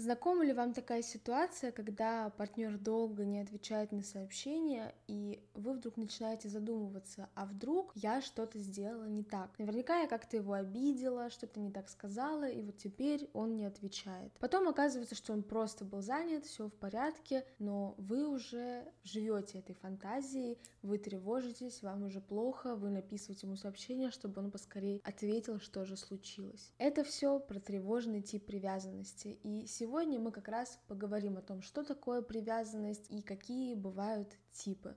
Знакома ли вам такая ситуация, когда партнер долго не отвечает на сообщения, и вы вдруг начинаете задумываться, а вдруг я что-то сделала не так? Наверняка я как-то его обидела, что-то не так сказала, и вот теперь он не отвечает. Потом оказывается, что он просто был занят, все в порядке, но вы уже живете этой фантазией, вы тревожитесь, вам уже плохо, вы написываете ему сообщение, чтобы он поскорее ответил, что же случилось. Это все про тревожный тип привязанности, и сегодня Сегодня мы как раз поговорим о том, что такое привязанность и какие бывают типы.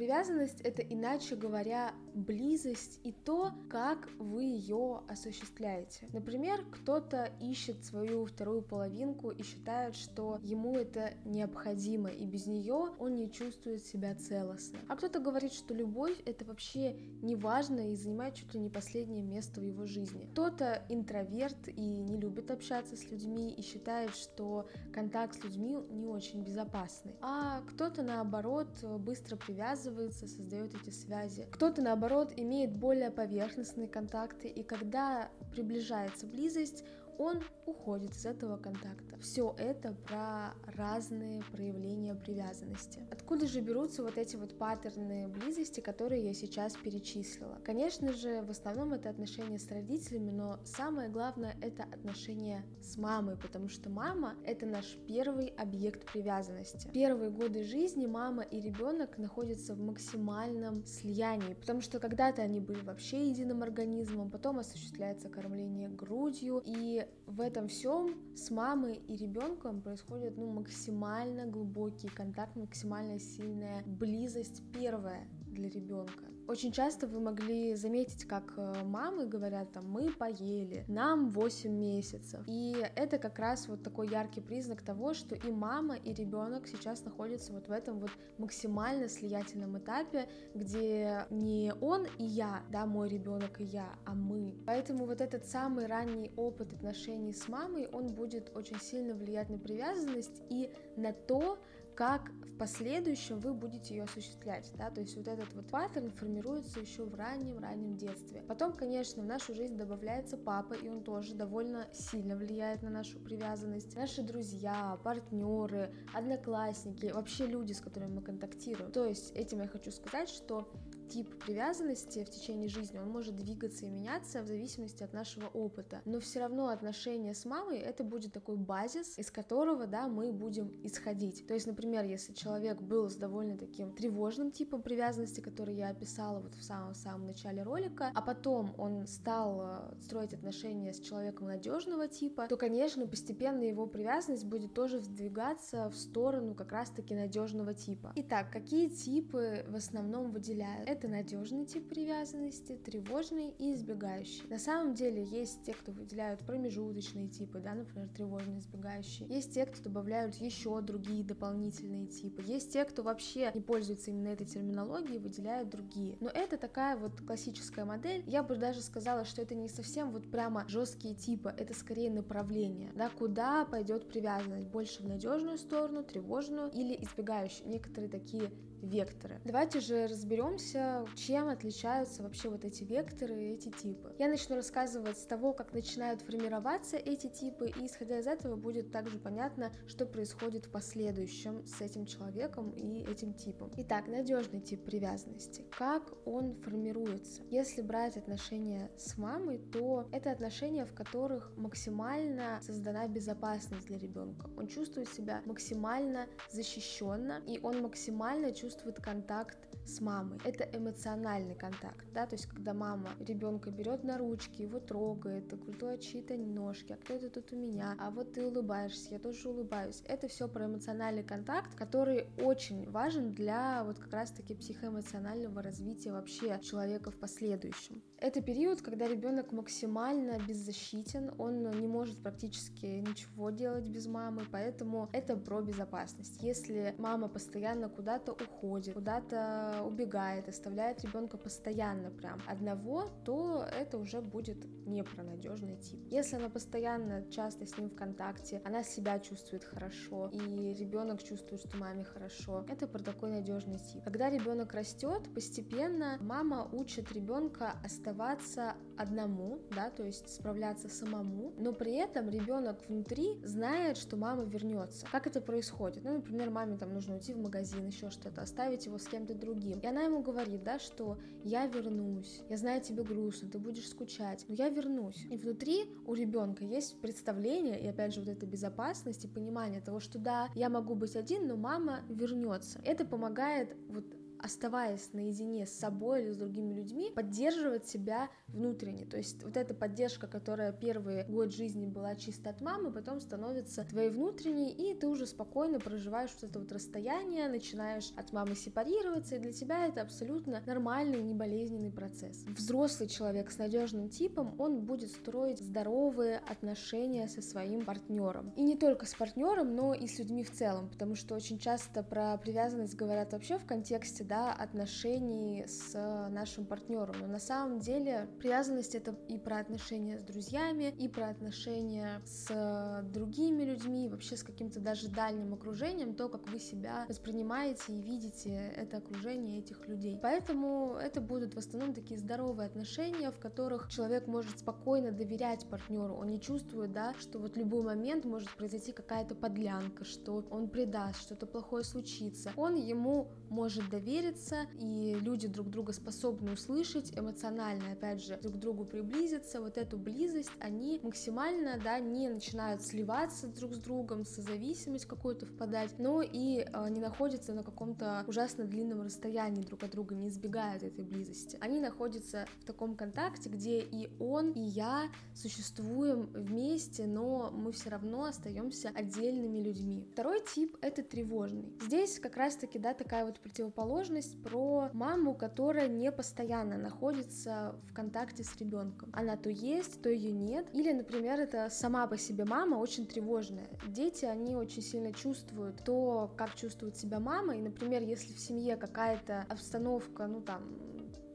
Привязанность — это, иначе говоря, близость и то, как вы ее осуществляете. Например, кто-то ищет свою вторую половинку и считает, что ему это необходимо, и без нее он не чувствует себя целостно. А кто-то говорит, что любовь — это вообще не важно и занимает чуть ли не последнее место в его жизни. Кто-то интроверт и не любит общаться с людьми и считает, что контакт с людьми не очень безопасный. А кто-то, наоборот, быстро привязывается связывается, создает эти связи. Кто-то, наоборот, имеет более поверхностные контакты, и когда приближается близость, он уходит из этого контакта. Все это про разные проявления привязанности. Откуда же берутся вот эти вот паттерны близости, которые я сейчас перечислила? Конечно же, в основном это отношения с родителями, но самое главное это отношения с мамой, потому что мама это наш первый объект привязанности. Первые годы жизни мама и ребенок находятся в максимальном слиянии, потому что когда-то они были вообще единым организмом, потом осуществляется кормление грудью, и в этом всем с мамой и ребенком происходит ну, максимально глубокий контакт, максимально сильная близость первая для ребенка. Очень часто вы могли заметить, как э, мамы говорят, там, мы поели, нам 8 месяцев. И это как раз вот такой яркий признак того, что и мама, и ребенок сейчас находятся вот в этом вот максимально слиятельном этапе, где не он и я, да, мой ребенок и я, а мы. Поэтому вот этот самый ранний опыт отношений с мамой, он будет очень сильно влиять на привязанность и на то, как в последующем вы будете ее осуществлять, да, то есть вот этот вот паттерн формируется еще в раннем-раннем детстве. Потом, конечно, в нашу жизнь добавляется папа, и он тоже довольно сильно влияет на нашу привязанность. Наши друзья, партнеры, одноклассники, вообще люди, с которыми мы контактируем. То есть этим я хочу сказать, что тип привязанности в течение жизни, он может двигаться и меняться в зависимости от нашего опыта. Но все равно отношения с мамой это будет такой базис, из которого, да, мы будем исходить. То есть, например, если человек был с довольно таким тревожным типом привязанности, который я описала вот в самом-самом начале ролика, а потом он стал э, строить отношения с человеком надежного типа, то, конечно, постепенно его привязанность будет тоже сдвигаться в сторону как раз-таки надежного типа. Итак, какие типы в основном выделяют? Надежный тип привязанности, тревожный и избегающий. На самом деле есть те, кто выделяют промежуточные типы, да, например, тревожный, избегающий. Есть те, кто добавляют еще другие дополнительные типы. Есть те, кто вообще не пользуется именно этой терминологией, выделяют другие. Но это такая вот классическая модель. Я бы даже сказала, что это не совсем вот прямо жесткие типы, это скорее направление, да, куда пойдет привязанность, больше в надежную сторону, тревожную или избегающую. Некоторые такие векторы. Давайте же разберемся, чем отличаются вообще вот эти векторы и эти типы. Я начну рассказывать с того, как начинают формироваться эти типы, и исходя из этого будет также понятно, что происходит в последующем с этим человеком и этим типом. Итак, надежный тип привязанности. Как он формируется? Если брать отношения с мамой, то это отношения, в которых максимально создана безопасность для ребенка. Он чувствует себя максимально защищенно, и он максимально чувствует чувствует контакт с мамой. Это эмоциональный контакт, да, то есть когда мама ребенка берет на ручки, его трогает, крутое чьи-то ножки, а кто это тут у меня, а вот ты улыбаешься, я тоже улыбаюсь. Это все про эмоциональный контакт, который очень важен для вот как раз-таки психоэмоционального развития вообще человека в последующем. Это период, когда ребенок максимально беззащитен, он не может практически ничего делать без мамы, поэтому это про безопасность. Если мама постоянно куда-то уходит, куда-то убегает, оставляет ребенка постоянно прям одного, то это уже будет не про надежный тип. Если она постоянно часто с ним в контакте, она себя чувствует хорошо, и ребенок чувствует, что маме хорошо, это про такой надежный тип. Когда ребенок растет, постепенно мама учит ребенка оставаться одному, да, то есть справляться самому, но при этом ребенок внутри знает, что мама вернется. Как это происходит? Ну, например, маме там нужно уйти в магазин, еще что-то, оставить его с кем-то другим. И она ему говорит, да, что я вернусь, я знаю, тебе грустно, ты будешь скучать, но я вернусь. И внутри у ребенка есть представление, и опять же вот эта безопасность и понимание того, что да, я могу быть один, но мама вернется. Это помогает вот оставаясь наедине с собой или с другими людьми, поддерживать себя внутренне. То есть вот эта поддержка, которая первый год жизни была чисто от мамы, потом становится твоей внутренней, и ты уже спокойно проживаешь вот это вот расстояние, начинаешь от мамы сепарироваться, и для тебя это абсолютно нормальный, неболезненный процесс. Взрослый человек с надежным типом, он будет строить здоровые отношения со своим партнером. И не только с партнером, но и с людьми в целом, потому что очень часто про привязанность говорят вообще в контексте да, отношений с нашим партнером. Но на самом деле привязанность это и про отношения с друзьями, и про отношения с другими людьми, вообще с каким-то даже дальним окружением, то, как вы себя воспринимаете и видите это окружение этих людей. Поэтому это будут в основном такие здоровые отношения, в которых человек может спокойно доверять партнеру. Он не чувствует, да, что вот в любой момент может произойти какая-то подлянка, что он предаст, что-то плохое случится. Он ему может доверить довериться, и люди друг друга способны услышать, эмоционально, опять же, друг к другу приблизиться, вот эту близость, они максимально, да, не начинают сливаться друг с другом, созависимость какую-то впадать, но и э, не находятся на каком-то ужасно длинном расстоянии друг от друга, не избегают этой близости. Они находятся в таком контакте, где и он, и я существуем вместе, но мы все равно остаемся отдельными людьми. Второй тип — это тревожный. Здесь как раз-таки, да, такая вот противоположность сложность про маму, которая не постоянно находится в контакте с ребенком. Она то есть, то ее нет. Или, например, это сама по себе мама очень тревожная. Дети, они очень сильно чувствуют то, как чувствует себя мама. И, например, если в семье какая-то обстановка, ну там,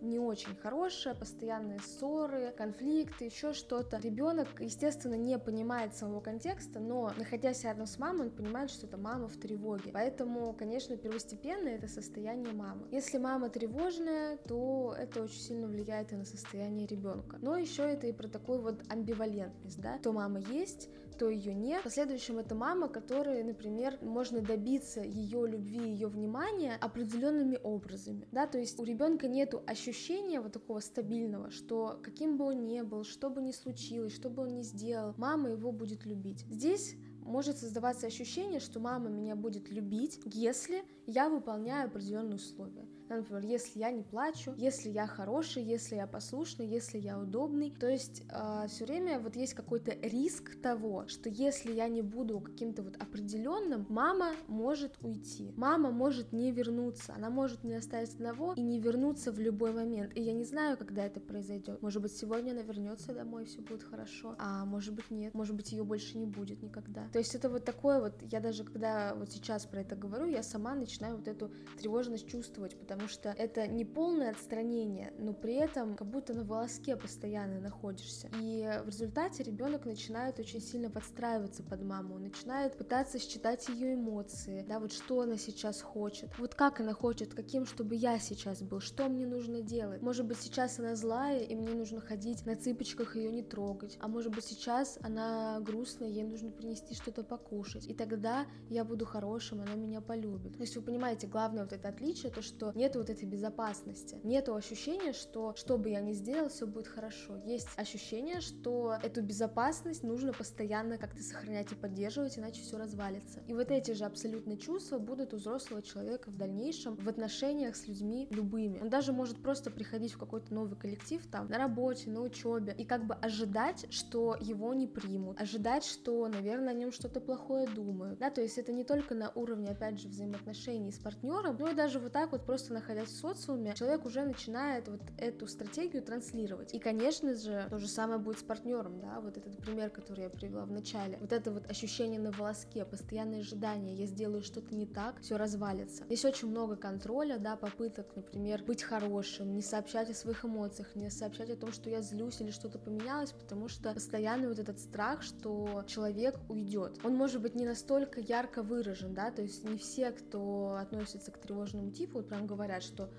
не очень хорошая, постоянные ссоры, конфликты, еще что-то. Ребенок, естественно, не понимает самого контекста, но находясь рядом с мамой, он понимает, что это мама в тревоге. Поэтому, конечно, первостепенно это состояние мамы. Если мама тревожная, то это очень сильно влияет и на состояние ребенка. Но еще это и про такую вот амбивалентность, да, то мама есть, то ее нет. В последующем это мама, которой, например, можно добиться ее любви, ее внимания определенными образами, да, то есть у ребенка нету ощущения вот такого стабильного, что каким бы он ни был, что бы ни случилось, что бы он ни сделал, мама его будет любить. Здесь может создаваться ощущение, что мама меня будет любить, если я выполняю определенные условия. Например, если я не плачу, если я хороший, если я послушный, если я удобный. То есть э, а, все время вот есть какой-то риск того, что если я не буду каким-то вот определенным, мама может уйти. Мама может не вернуться, она может не оставить одного и не вернуться в любой момент. И я не знаю, когда это произойдет. Может быть, сегодня она вернется домой, все будет хорошо, а может быть нет, может быть ее больше не будет никогда. То есть это вот такое вот, я даже когда вот сейчас про это говорю, я сама начинаю вот эту тревожность чувствовать, потому потому что это не полное отстранение, но при этом как будто на волоске постоянно находишься. И в результате ребенок начинает очень сильно подстраиваться под маму, начинает пытаться считать ее эмоции, да, вот что она сейчас хочет, вот как она хочет, каким, чтобы я сейчас был, что мне нужно делать. Может быть, сейчас она злая, и мне нужно ходить на цыпочках ее не трогать, а может быть, сейчас она грустная, ей нужно принести что-то покушать, и тогда я буду хорошим, она меня полюбит. То есть вы понимаете, главное вот это отличие, то, что нет вот этой безопасности. Нету ощущения, что что бы я ни сделал, все будет хорошо. Есть ощущение, что эту безопасность нужно постоянно как-то сохранять и поддерживать, иначе все развалится. И вот эти же абсолютно чувства будут у взрослого человека в дальнейшем в отношениях с людьми любыми. Он даже может просто приходить в какой-то новый коллектив там, на работе, на учебе, и как бы ожидать, что его не примут, ожидать, что, наверное, о нем что-то плохое думают. Да, то есть это не только на уровне, опять же, взаимоотношений с партнером, но и даже вот так вот просто находясь в социуме, человек уже начинает вот эту стратегию транслировать. И, конечно же, то же самое будет с партнером, да, вот этот пример, который я привела в начале. Вот это вот ощущение на волоске, постоянное ожидание, я сделаю что-то не так, все развалится. Здесь очень много контроля, да, попыток, например, быть хорошим, не сообщать о своих эмоциях, не сообщать о том, что я злюсь или что-то поменялось, потому что постоянно вот этот страх, что человек уйдет. Он может быть не настолько ярко выражен, да, то есть не все, кто относится к тревожному типу, вот прям говорят, что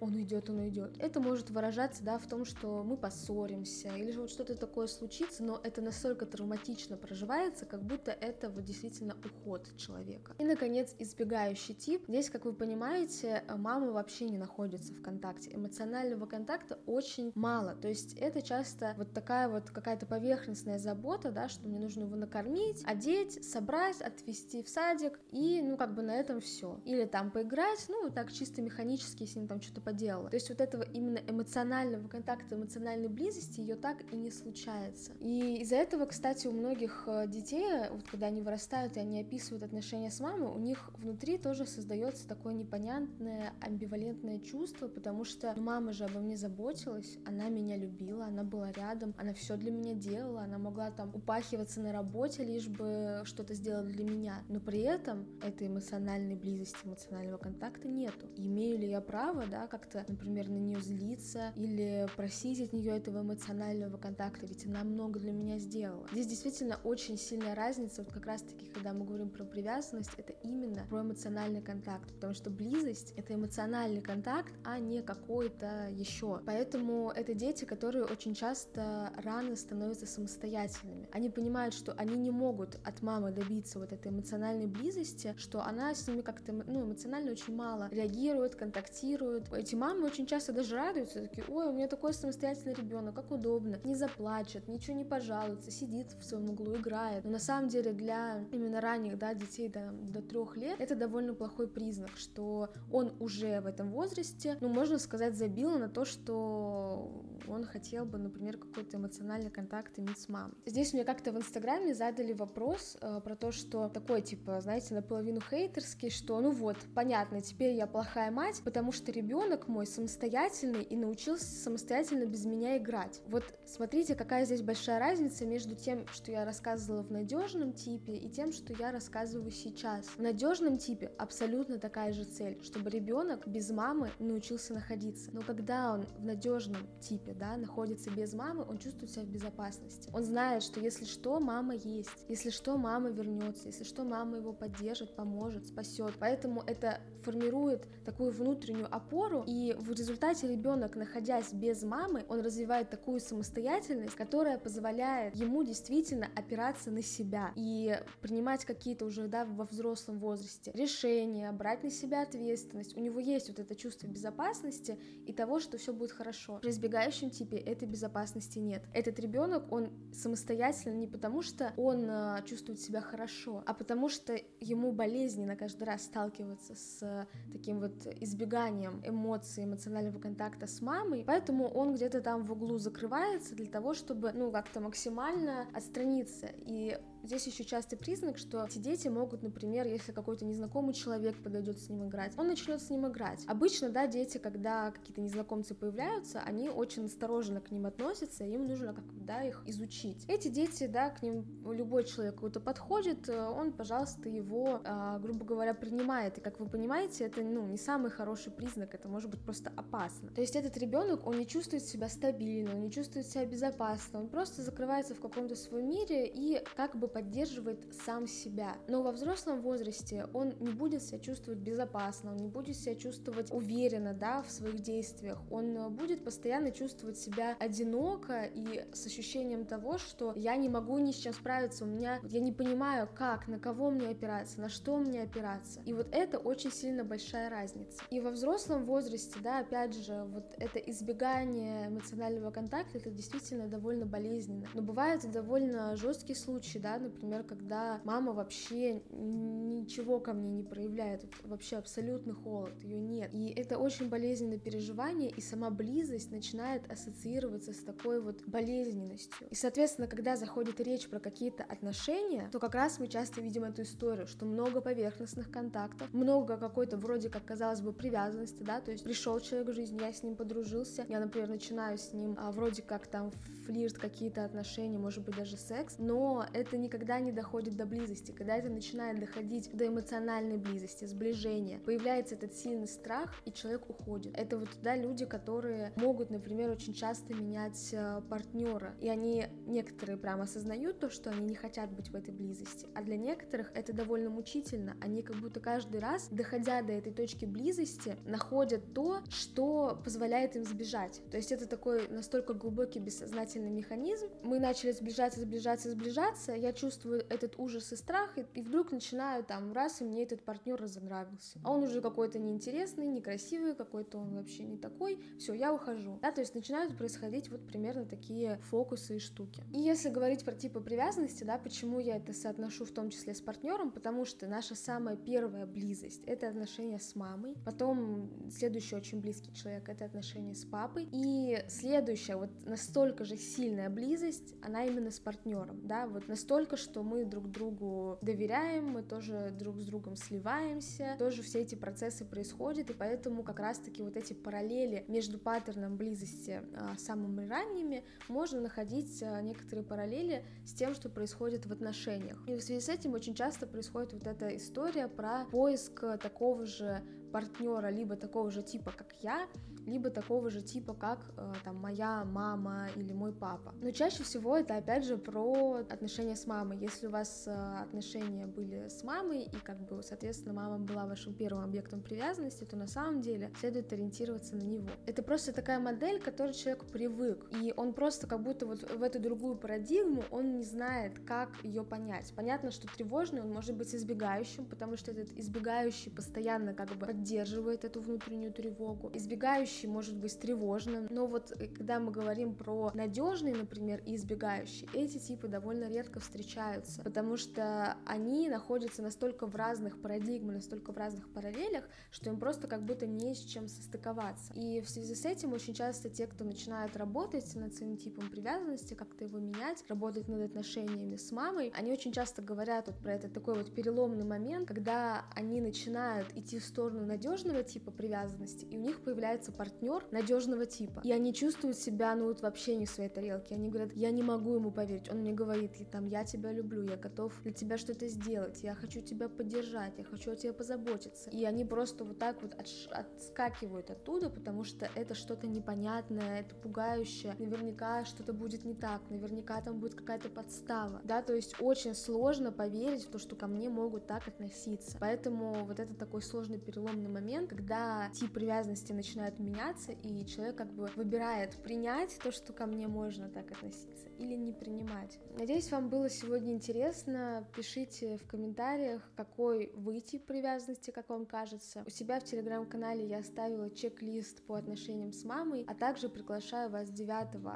он уйдет, он уйдет. Это может выражаться, да, в том, что мы поссоримся, или же вот что-то такое случится, но это настолько травматично проживается, как будто это вот действительно уход человека. И, наконец, избегающий тип. Здесь, как вы понимаете, мама вообще не находится в контакте. Эмоционального контакта очень мало. То есть это часто вот такая вот какая-то поверхностная забота, да, что мне нужно его накормить, одеть, собрать, отвезти в садик, и, ну, как бы на этом все. Или там поиграть, ну, так чисто механически, ним там что-то поделала. То есть вот этого именно эмоционального контакта, эмоциональной близости ее так и не случается. И из-за этого, кстати, у многих э, детей, вот когда они вырастают и они описывают отношения с мамой, у них внутри тоже создается такое непонятное амбивалентное чувство, потому что ну, мама же обо мне заботилась, она меня любила, она была рядом, она все для меня делала, она могла там упахиваться на работе, лишь бы что-то сделать для меня. Но при этом этой эмоциональной близости, эмоционального контакта нету. Имею ли я право, да, как-то, например, на нее злиться или просить от нее этого эмоционального контакта, ведь она много для меня сделала. Здесь действительно очень сильная разница, вот как раз-таки, когда мы говорим про привязанность, это именно про эмоциональный контакт, потому что близость — это эмоциональный контакт, а не какой-то еще. Поэтому это дети, которые очень часто рано становятся самостоятельными. Они понимают, что они не могут от мамы добиться вот этой эмоциональной близости, что она с ними как-то ну, эмоционально очень мало реагирует, контактирует. Эти мамы очень часто даже радуются, такие, ой, у меня такой самостоятельный ребенок, как удобно, не заплачет, ничего не пожалуется, сидит в своем углу, играет. Но на самом деле для именно ранних да, детей до, до трех лет это довольно плохой признак, что он уже в этом возрасте, ну, можно сказать, забил на то, что он хотел бы, например, какой-то эмоциональный контакт иметь с мамой. Здесь мне как-то в Инстаграме задали вопрос э, про то, что такой, типа, знаете, наполовину хейтерский, что, ну вот, понятно, теперь я плохая мать, потому что ребенок мой самостоятельный и научился самостоятельно без меня играть. Вот смотрите, какая здесь большая разница между тем, что я рассказывала в надежном типе, и тем, что я рассказываю сейчас. В надежном типе абсолютно такая же цель, чтобы ребенок без мамы научился находиться. Но когда он в надежном типе, да, находится без мамы, он чувствует себя в безопасности. Он знает, что если что, мама есть. Если что, мама вернется. Если что, мама его поддержит, поможет, спасет. Поэтому это формирует такую внутреннюю опору, и в результате ребенок, находясь без мамы, он развивает такую самостоятельность, которая позволяет ему действительно опираться на себя и принимать какие-то уже да, во взрослом возрасте решения, брать на себя ответственность. У него есть вот это чувство безопасности и того, что все будет хорошо. При избегающем типе этой безопасности нет. Этот ребенок, он самостоятельно не потому, что он э, чувствует себя хорошо, а потому что ему болезненно каждый раз сталкиваться с таким вот избеганием эмоций, эмоционального контакта с мамой, поэтому он где-то там в углу закрывается для того, чтобы, ну, как-то максимально отстраниться. И Здесь еще частый признак, что эти дети могут, например, если какой-то незнакомый человек подойдет с ним играть, он начнет с ним играть. Обычно, да, дети, когда какие-то незнакомцы появляются, они очень осторожно к ним относятся, им нужно когда их изучить. Эти дети, да, к ним любой человек какой-то подходит, он, пожалуйста, его, а, грубо говоря, принимает. И как вы понимаете, это, ну, не самый хороший признак, это может быть просто опасно. То есть этот ребенок, он не чувствует себя стабильно, он не чувствует себя безопасно, он просто закрывается в каком-то своем мире и как бы поддерживает сам себя. Но во взрослом возрасте он не будет себя чувствовать безопасно, он не будет себя чувствовать уверенно, да, в своих действиях. Он будет постоянно чувствовать себя одиноко и с ощущением того, что я не могу ни с чем справиться, у меня, я не понимаю, как, на кого мне опираться, на что мне опираться. И вот это очень сильно большая разница. И во взрослом возрасте, да, опять же, вот это избегание эмоционального контакта, это действительно довольно болезненно. Но бывают довольно жесткие случаи, да, например, когда мама вообще ничего ко мне не проявляет, вообще абсолютный холод, ее нет. И это очень болезненное переживание, и сама близость начинает ассоциироваться с такой вот болезненностью. И, соответственно, когда заходит речь про какие-то отношения, то как раз мы часто видим эту историю, что много поверхностных контактов, много какой-то вроде как, казалось бы, привязанности, да, то есть пришел человек в жизнь, я с ним подружился, я, например, начинаю с ним а, вроде как там флирт, какие-то отношения, может быть даже секс, но это никогда не доходит до близости. Когда это начинает доходить до эмоциональной близости, сближения, появляется этот сильный страх, и человек уходит. Это вот да, люди, которые могут, например, очень часто менять э, партнера, и они некоторые прям осознают то, что они не хотят быть в этой близости, а для некоторых это довольно мучительно. Они как будто каждый раз, доходя до этой точки близости, находят то, что позволяет им сбежать. То есть это такой настолько глубокий бессознательный механизм. Мы начали сближаться, сближаться, сближаться. Я чувствую этот ужас и страх, и, и вдруг начинаю там раз, и мне этот партнер разонравился. А он уже какой-то неинтересный, некрасивый, какой-то он вообще не такой. Все, я ухожу. Да, то есть начинают происходить вот примерно такие фокусы и штуки. И если говорить про типы привязанности, да, почему я это соотношу в том числе с партнером, потому что наша самая первая близость — это отношения с мамой, потом следующий очень близкий человек — это отношения с папой, и следующая вот настолько же сильная близость, она именно с партнером, да, вот настолько, что мы друг другу доверяем, мы тоже друг с другом сливаемся, тоже все эти процессы происходят, и поэтому как раз-таки вот эти параллели между паттерном близости а, самыми ранними можно находить а, некоторые параллели с тем, что происходит в отношениях. И в связи с этим очень часто происходит вот эта история про поиск такого же партнера, либо такого же типа, как я, либо такого же типа, как э, там моя мама или мой папа. Но чаще всего это опять же про отношения с мамой. Если у вас э, отношения были с мамой и как бы, соответственно, мама была вашим первым объектом привязанности, то на самом деле следует ориентироваться на него. Это просто такая модель, к которой человек привык, и он просто как будто вот в эту другую парадигму он не знает, как ее понять. Понятно, что тревожный он может быть избегающим, потому что этот избегающий постоянно как бы поддерживает эту внутреннюю тревогу. Избегающий может быть тревожным, но вот э, когда мы говорим про надежный, например, и избегающий, эти типы довольно редко встречаются, потому что они находятся настолько в разных парадигмах, настолько в разных параллелях, что им просто как будто не с чем состыковаться. И в связи с этим очень часто те, кто начинают работать над своим типом привязанности, как-то его менять, работать над отношениями с мамой, они очень часто говорят вот про этот такой вот переломный момент, когда они начинают идти в сторону надежного типа привязанности, и у них появляется партнер надежного типа. И они чувствуют себя, ну вот вообще не в своей тарелке. Они говорят, я не могу ему поверить. Он мне говорит, там, я тебя люблю, я готов для тебя что-то сделать, я хочу тебя поддержать, я хочу о тебе позаботиться. И они просто вот так вот отскакивают оттуда, потому что это что-то непонятное, это пугающее. Наверняка что-то будет не так, наверняка там будет какая-то подстава. Да, то есть очень сложно поверить в то, что ко мне могут так относиться. Поэтому вот это такой сложный перелом переломный момент, когда тип привязанности начинает меняться, и человек как бы выбирает принять то, что ко мне можно так относиться, или не принимать. Надеюсь, вам было сегодня интересно. Пишите в комментариях, какой вы тип привязанности, как вам кажется. У себя в телеграм-канале я оставила чек-лист по отношениям с мамой, а также приглашаю вас 9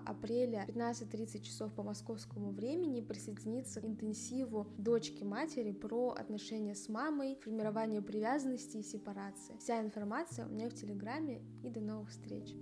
апреля 15.30 часов по московскому времени присоединиться к интенсиву дочки матери про отношения с мамой, формирование привязанности и сепарации. Вся информация у меня в Телеграме и до новых встреч!